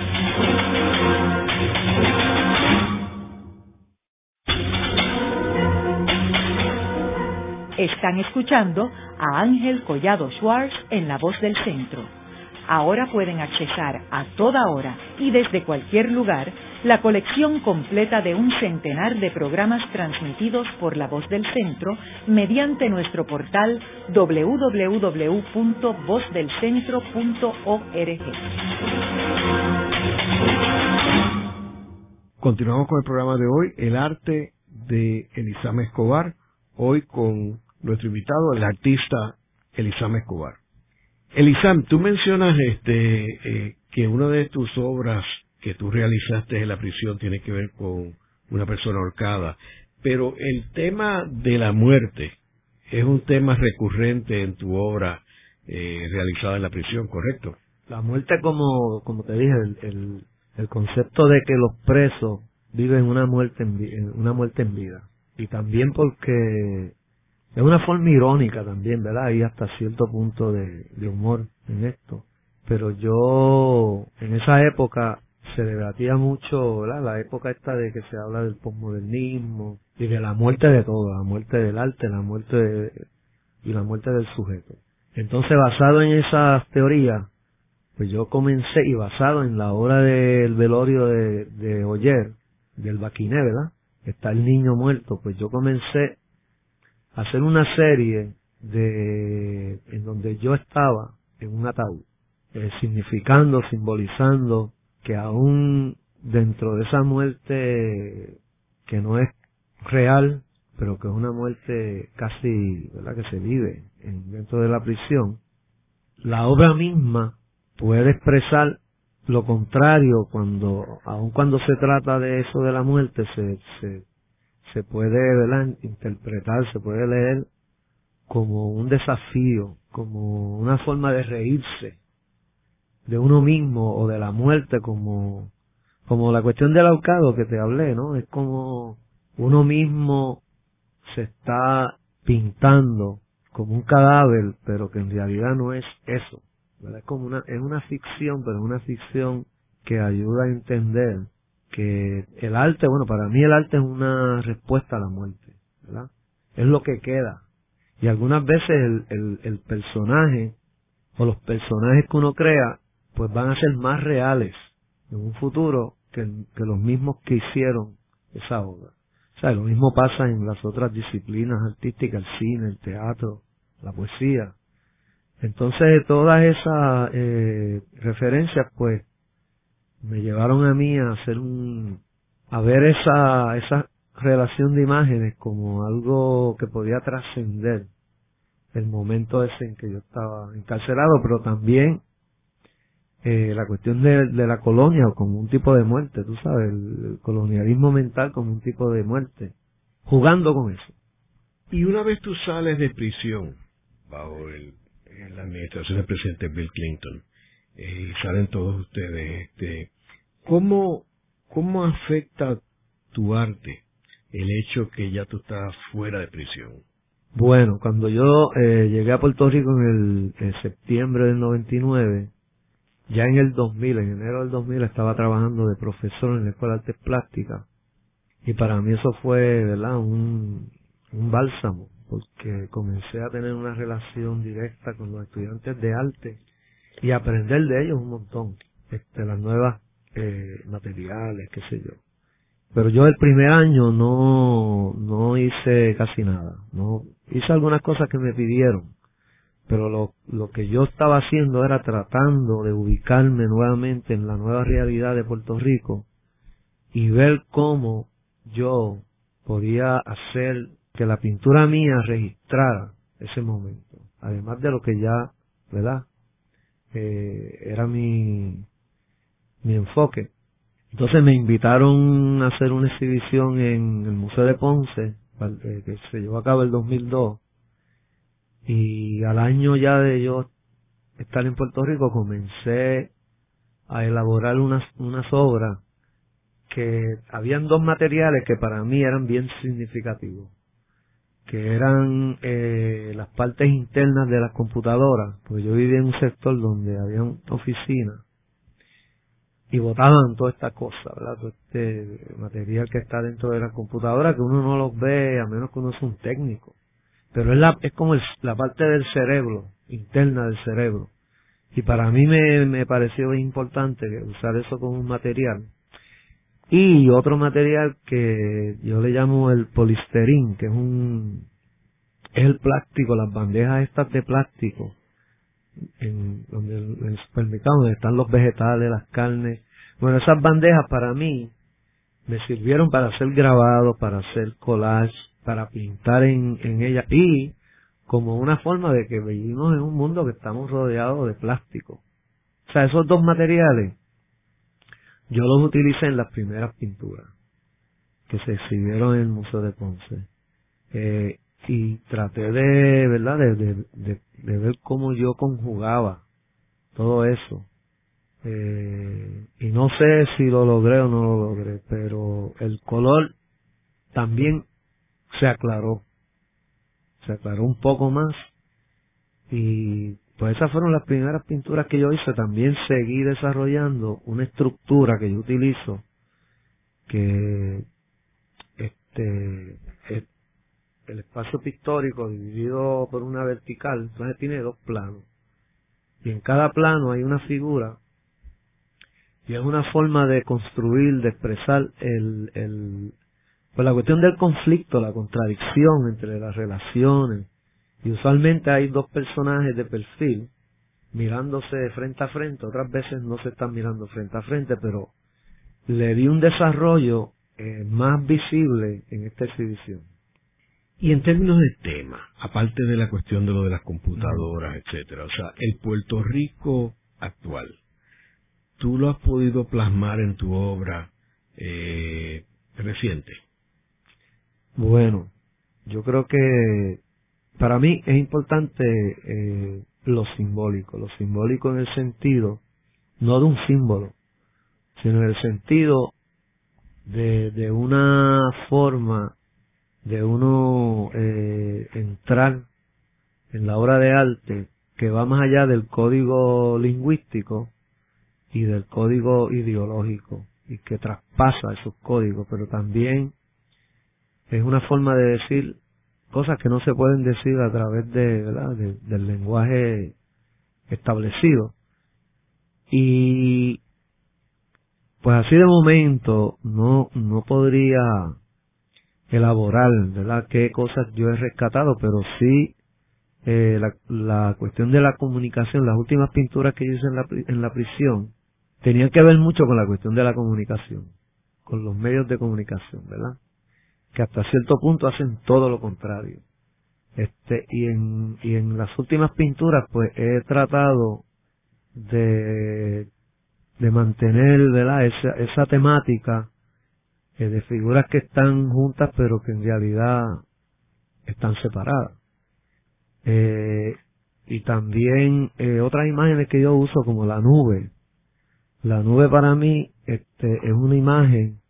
Están escuchando a Ángel Collado Schwartz en La Voz del Centro ahora pueden accesar a toda hora y desde cualquier lugar la colección completa de un centenar de programas transmitidos por la voz del centro mediante nuestro portal www.vozdelcentro.org. Continuamos con el programa de hoy, El arte de Elizame Escobar, hoy con nuestro invitado, el artista Elizame Escobar. Elisam, tú mencionas este eh, que una de tus obras que tú realizaste en la prisión tiene que ver con una persona ahorcada, pero el tema de la muerte es un tema recurrente en tu obra eh, realizada en la prisión, ¿correcto? La muerte, como, como te dije, el, el, concepto de que los presos viven una muerte en, una muerte en vida. Y también porque es una forma irónica también, ¿verdad? Hay hasta cierto punto de, humor en esto. Pero yo, en esa época, se debatía mucho, ¿verdad? La época esta de que se habla del posmodernismo y de la muerte de todo, la muerte del arte, la muerte y la muerte del sujeto. Entonces, basado en esas teorías, pues yo comencé, y basado en la obra del velorio de, de del Baquiné, ¿verdad? Está el niño muerto, pues yo comencé hacer una serie de, en donde yo estaba en un ataúd, eh, significando, simbolizando que aún dentro de esa muerte que no es real, pero que es una muerte casi, ¿verdad? Que se vive en, dentro de la prisión, la obra misma puede expresar lo contrario cuando, aun cuando se trata de eso de la muerte, se, se, se puede, ¿verdad? Interpretar, se puede leer como un desafío, como una forma de reírse de uno mismo o de la muerte como, como la cuestión del ahorcado que te hablé, ¿no? Es como uno mismo se está pintando como un cadáver, pero que en realidad no es eso. Es como una, es una ficción, pero es una ficción que ayuda a entender que el arte, bueno, para mí el arte es una respuesta a la muerte, ¿verdad? Es lo que queda. Y algunas veces el, el, el personaje o los personajes que uno crea, pues van a ser más reales en un futuro que, los mismos que hicieron esa obra. O sea, lo mismo pasa en las otras disciplinas artísticas, el cine, el teatro, la poesía. Entonces, todas esas eh, referencias, pues, me llevaron a mí a hacer un, a ver esa, esa relación de imágenes como algo que podía trascender el momento ese en que yo estaba encarcelado, pero también eh, la cuestión de, la colonia como un tipo de muerte, tú sabes, el, colonialismo mental como un tipo de muerte, jugando con eso. Y una vez tú sales de prisión, bajo el, la administración del presidente Bill Clinton, eh, y salen todos ustedes, este, ¿cómo, ¿cómo afecta tu arte el hecho que ya tú estás fuera de prisión? Bueno, cuando yo eh, llegué a Puerto Rico en el en septiembre del 99, ya en el 2000, en enero del 2000, estaba trabajando de profesor en la Escuela de Artes Plásticas. Y para mí eso fue, ¿verdad? Un, un bálsamo, porque comencé a tener una relación directa con los estudiantes de arte y aprender de ellos un montón. Este, las nuevas eh, materiales, qué sé yo. Pero yo el primer año no, no hice casi nada. No, hice algunas cosas que me pidieron pero lo, lo que yo estaba haciendo era tratando de ubicarme nuevamente en la nueva realidad de Puerto Rico y ver cómo yo podía hacer que la pintura mía registrara ese momento, además de lo que ya, ¿verdad? Eh, era mi, mi enfoque. Entonces me invitaron a hacer una exhibición en el Museo de Ponce, eh, que se llevó a cabo el 2002, y al año ya de yo estar en Puerto Rico comencé a elaborar unas, unas obras que habían dos materiales que para mí eran bien significativos, que eran eh, las partes internas de las computadoras, pues yo vivía en un sector donde había oficinas y botaban toda esta cosa. Todo este material que está dentro de la computadora que uno no los ve a menos que uno sea un técnico pero es, la, es como la parte del cerebro, interna del cerebro. Y para mí me, me pareció importante usar eso como un material. Y otro material que yo le llamo el polisterín, que es un, es el plástico, las bandejas estas de plástico, en, donde, en el supermercado donde están los vegetales, las carnes. Bueno, esas bandejas para mí me sirvieron para hacer grabados, para hacer collage, para pintar en, en ella y como una forma de que vivimos en un mundo que estamos rodeados de plástico. O sea, esos dos materiales yo los utilicé en las primeras pinturas que se exhibieron en el Museo de Ponce. Eh, y traté de, ¿verdad?, de, de, de, ver cómo yo conjugaba todo eso. Eh, y no sé si lo logré o no lo logré, pero el color también se aclaró, se aclaró un poco más y pues esas fueron las primeras pinturas que yo hice. También seguí desarrollando una estructura que yo utilizo que este es el espacio pictórico dividido por una vertical, entonces tiene dos planos. y en cada plano hay una figura y es una forma de construir, de expresar el, el, pues la cuestión del conflicto, la contradicción entre las relaciones. Y usualmente hay dos personajes de perfil mirándose frente a frente, otras veces no se están mirando frente a frente, pero le di un desarrollo eh, más visible en esta exhibición. Y en términos de tema, aparte de la cuestión de lo de las computadoras, etcétera, o sea, el Puerto Rico actual, ¿tú lo has podido plasmar en tu obra eh, reciente? Bueno, yo creo que para mí es importante eh, lo simbólico, lo simbólico en el sentido, no de un símbolo, sino en el sentido de, de una forma de uno eh, entrar en la obra de arte que va más allá del código lingüístico y del código ideológico y que traspasa esos códigos, pero también es una forma de decir cosas que no se pueden decir a través de, del lenguaje establecido. Y pues así de momento no, no podría elaborar, ¿verdad? Qué cosas yo he rescatado, pero sí eh, la, la, cuestión de la comunicación, las últimas pinturas que yo hice en la, en la prisión, tenían que ver mucho con la cuestión de la comunicación, con los medios de comunicación, ¿verdad? Que hasta cierto punto hacen todo lo contrario. Este, y en, y en las últimas pinturas, pues he tratado de, de mantener. Esa, esa temática eh, de figuras que están juntas pero que en realidad están separadas. Eh, y también eh, otras imágenes que yo uso como la nube. La nube para mí este, es una imagen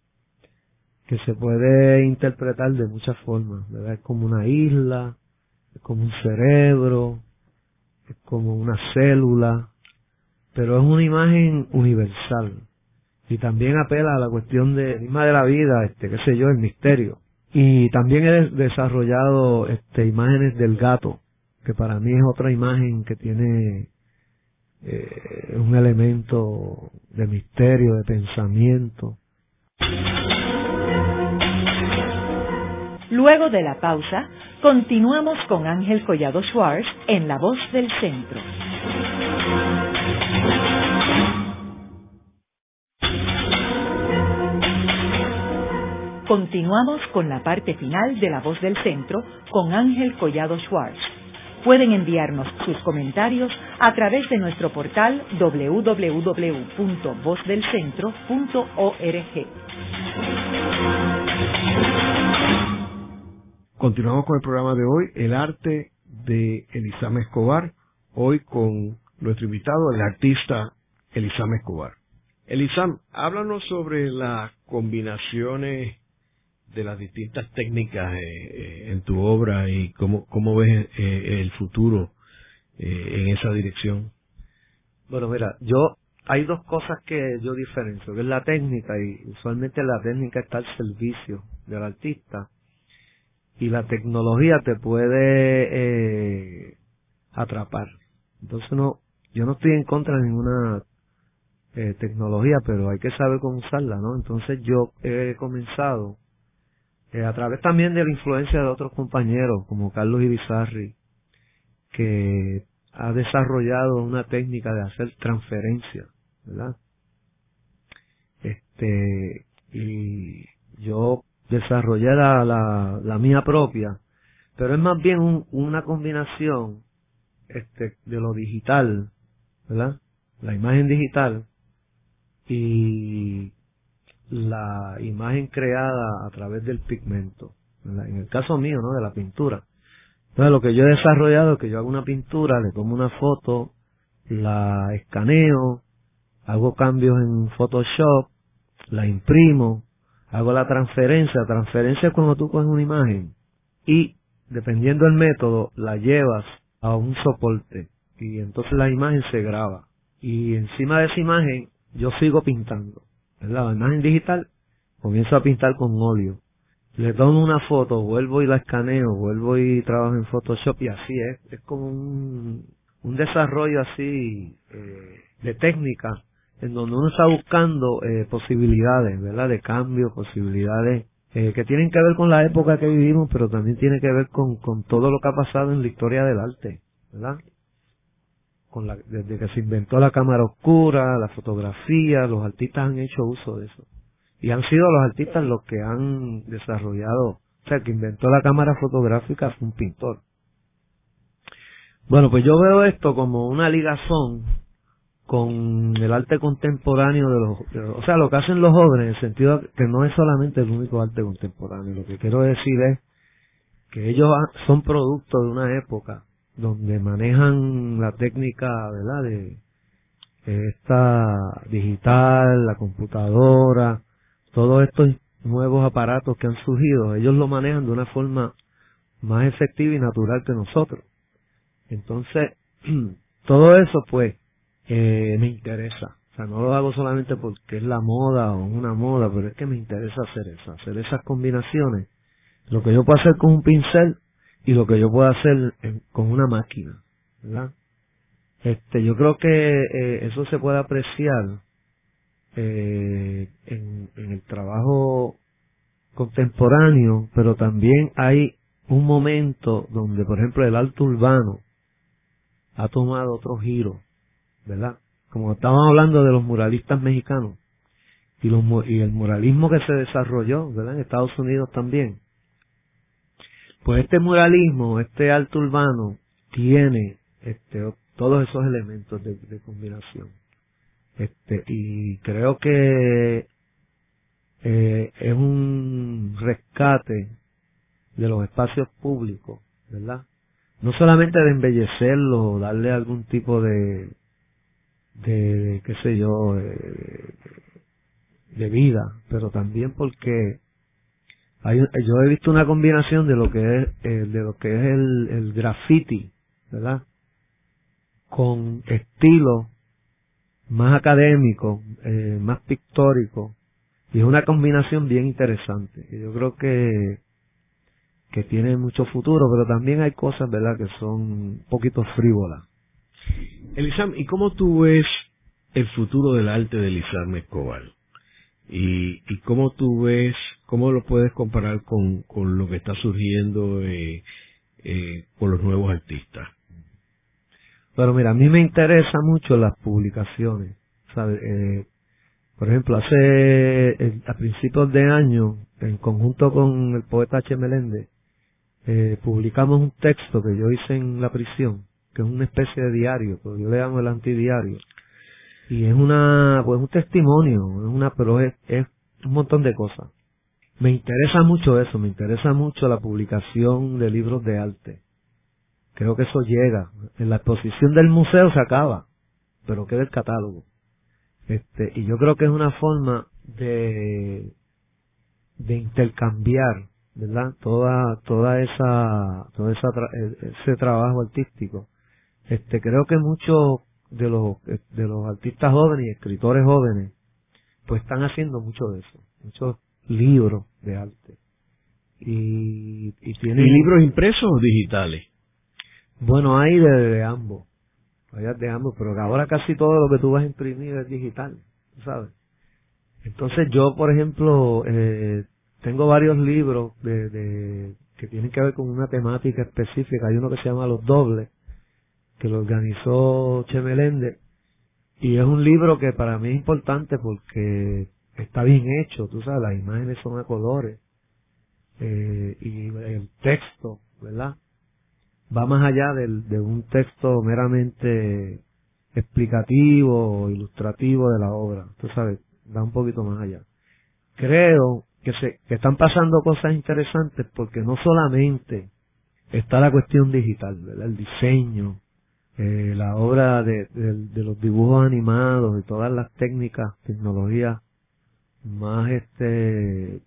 que se puede interpretar de muchas formas, ¿verdad? Es como una isla, es como un cerebro, es como una célula, pero es una imagen universal y también apela a la cuestión de misma de la vida, este, qué sé yo, el misterio. Y también he desarrollado este imágenes del gato, que para mí es otra imagen que tiene eh, un elemento de misterio, de pensamiento. Luego de la pausa, continuamos con Ángel Collado Schwartz en La Voz del Centro. Continuamos con la parte final de La Voz del Centro con Ángel Collado Schwartz. Pueden enviarnos sus comentarios a través de nuestro portal www.vozdelcentro.org. Continuamos con el programa de hoy, el arte de Elizame Escobar, hoy con nuestro invitado, el artista Elizame Escobar. Elisam, háblanos sobre las combinaciones de las distintas técnicas eh, eh, en tu obra y cómo, cómo ves eh, el futuro en esa dirección. Bueno, mira, yo hay dos cosas que yo diferencio, que es la técnica y usualmente la técnica está al servicio del artista y la tecnología te puede atrapar. Entonces no, yo no estoy en contra de ninguna tecnología, pero hay que saber cómo usarla, ¿no? Entonces yo he comenzado eh, a través también de la influencia de otros compañeros como Carlos Ibizarri, que ha desarrollado una técnica de hacer transferencia, ¿verdad? Este, y yo desarrollé la, mía propia, pero es más bien una combinación este, de lo digital, ¿verdad? La imagen digital y la imagen creada a través del pigmento. En el caso mío, ¿no? De la pintura. Entonces lo que yo he desarrollado es que yo hago una pintura, le tomo una foto, la escaneo, hago cambios en Photoshop, la imprimo, hago la transferencia. Transferencia es cuando tú coges una imagen y, dependiendo del método, la llevas a un soporte y entonces la imagen se graba. Y encima de esa imagen yo sigo pintando. La imagen digital, comienzo a pintar con óleo. Le tomo una foto, vuelvo y la escaneo, vuelvo y trabajo en Photoshop y así es. Es como un, un desarrollo así eh, de técnica en donde uno está buscando eh, posibilidades, ¿verdad? De cambio, posibilidades eh, que tienen que ver con la época que vivimos, pero también tiene que ver con, con todo lo que ha pasado en la historia del arte, ¿verdad? Con la, desde que se inventó la cámara oscura, la fotografía, los artistas han hecho uso de eso. Y han sido los artistas los que han desarrollado, o sea, el que inventó la cámara fotográfica fue un pintor. Bueno, pues yo veo esto como una ligazón con el arte contemporáneo de los, o sea, lo que hacen los jóvenes, en el sentido que no es solamente el único arte contemporáneo. Lo que quiero decir es que ellos son producto de una época donde manejan la técnica, ¿verdad? De, esta digital, la computadora, todos estos nuevos aparatos que han surgido, ellos lo manejan de una forma más efectiva y natural que nosotros. Entonces, todo eso pues eh, me interesa. O sea, no lo hago solamente porque es la moda o una moda, pero es que me interesa hacer eso, hacer esas combinaciones. Lo que yo puedo hacer con un pincel y lo que yo puedo hacer con una máquina, ¿verdad? Este, yo creo que eh, eso se puede apreciar eh, en, en el trabajo contemporáneo, pero también hay un momento donde, por ejemplo, el alto urbano ha tomado otro giro ¿verdad? Como estábamos hablando de los muralistas mexicanos y, los, y el muralismo que se desarrolló, ¿verdad? En Estados Unidos también. Pues este muralismo, este alto urbano, tiene este, todos esos elementos de, de combinación. Este, y creo que eh, es un rescate de los espacios públicos, ¿verdad? No solamente de embellecerlo, darle algún tipo de, de, qué sé yo, de, vida, pero también porque hay, yo he visto una combinación de lo que es, eh, de lo que es el, el graffiti, ¿verdad? Con estilo más académico, eh, más pictórico, y es una combinación bien interesante. Yo creo que que tiene mucho futuro, pero también hay cosas, ¿verdad?, que son un poquito frívolas. Elisam, ¿y cómo tú ves el futuro del arte de Elisam Escobar? ¿Y, ¿Y cómo tú ves, cómo lo puedes comparar con, con lo que está surgiendo eh, eh, con los nuevos artistas? Pero mira, a mí me interesa mucho las publicaciones. Eh, por ejemplo, hace eh, a principios de año, en conjunto con el poeta H. Meléndez, eh, publicamos un texto que yo hice en la prisión que es una especie de diario, pero yo le llamo el antidiario. Y es una, pues un testimonio, es una, pero es, es un montón de cosas. Me interesa mucho eso, me interesa mucho la publicación de libros de arte. Creo que eso llega. En la exposición del museo se acaba, pero queda el catálogo. Este, y yo creo que es una forma de, de intercambiar, ¿verdad? Toda, toda esa, todo esa e, ese trabajo artístico este, creo que muchos de los, de los artistas jóvenes y escritores jóvenes, pues están haciendo mucho de eso, muchos libros de arte. Y, y tienen... libros impresos o digitales? Bueno, hay de, ambos, hay de ambos, pero ahora casi todo lo que tú vas a imprimir es digital, ¿sabes? Entonces yo, por ejemplo, eh, tengo varios libros de, de, que tienen que ver con una temática específica. Hay uno que se llama Los Dobles, que lo organizó Che Melende y es un libro que para mí es importante porque está bien hecho, tú sabes, las imágenes son a colores eh, y el texto, ¿verdad? Va más allá del, de un texto meramente explicativo o ilustrativo de la obra, tú sabes, va un poquito más allá. Creo que se que están pasando cosas interesantes porque no solamente está la cuestión digital. El diseño, eh, la obra de, de, los dibujos animados y todas las técnicas, tecnologías más este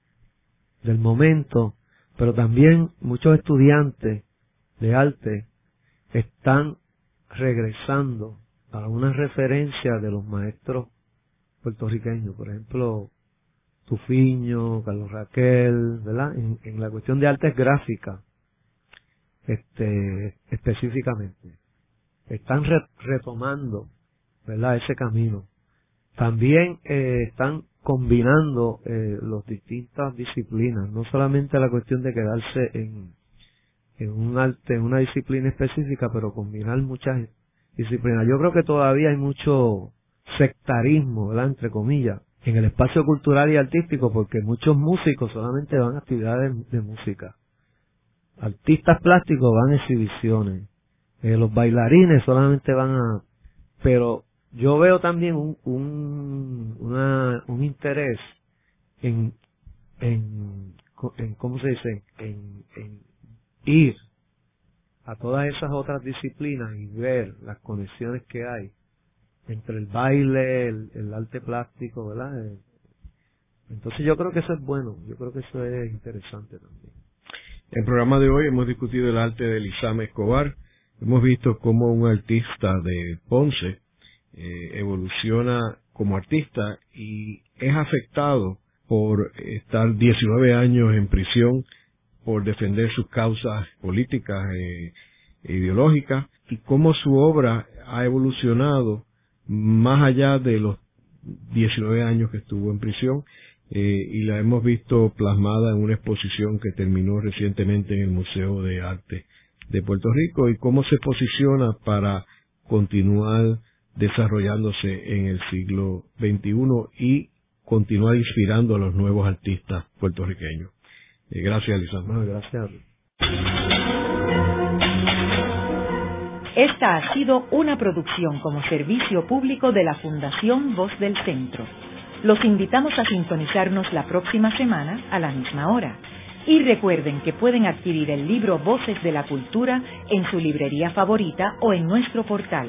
del momento, pero también muchos estudiantes de arte están regresando a una referencia de los maestros puertorriqueños, por ejemplo, Tufiño, Carlos Raquel, ¿verdad? En, en la cuestión de artes gráficas, este, específicamente. Están retomando, ¿verdad? Ese camino. También eh, están combinando eh, las distintas disciplinas, no solamente la cuestión de quedarse en, en un arte, en una disciplina específica, pero combinar muchas disciplinas. Yo creo que todavía hay mucho sectarismo, ¿verdad? Entre comillas, en el espacio cultural y artístico, porque muchos músicos solamente van a actividades de música. Artistas plásticos van a exhibiciones. Eh, los bailarines solamente van a... Pero yo veo también un, un, una, un interés en, en, en, ¿cómo se dice? En, en ir a todas esas otras disciplinas y ver las conexiones que hay entre el baile, el, arte plástico, ¿verdad? Eh, entonces yo creo que eso es bueno, yo creo que eso es interesante también. En el programa de hoy hemos discutido el arte de Lizame Escobar. Hemos visto cómo un artista de Ponce eh, evoluciona como artista y es afectado por estar 19 años en prisión por defender sus causas políticas e ideológicas y cómo su obra ha evolucionado más allá de los 19 años que estuvo en prisión eh, y la hemos visto plasmada en una exposición que terminó recientemente en el Museo de Arte de Puerto Rico y cómo se posiciona para continuar desarrollándose en el siglo XXI y continuar inspirando a los nuevos artistas puertorriqueños. Eh, gracias, Lisandro. gracias. Esta ha sido una producción como servicio público de la Fundación Voz del Centro. Los invitamos a sintonizarnos la próxima semana a la misma hora. Y recuerden que pueden adquirir el libro Voces de la Cultura en su librería favorita o en nuestro portal.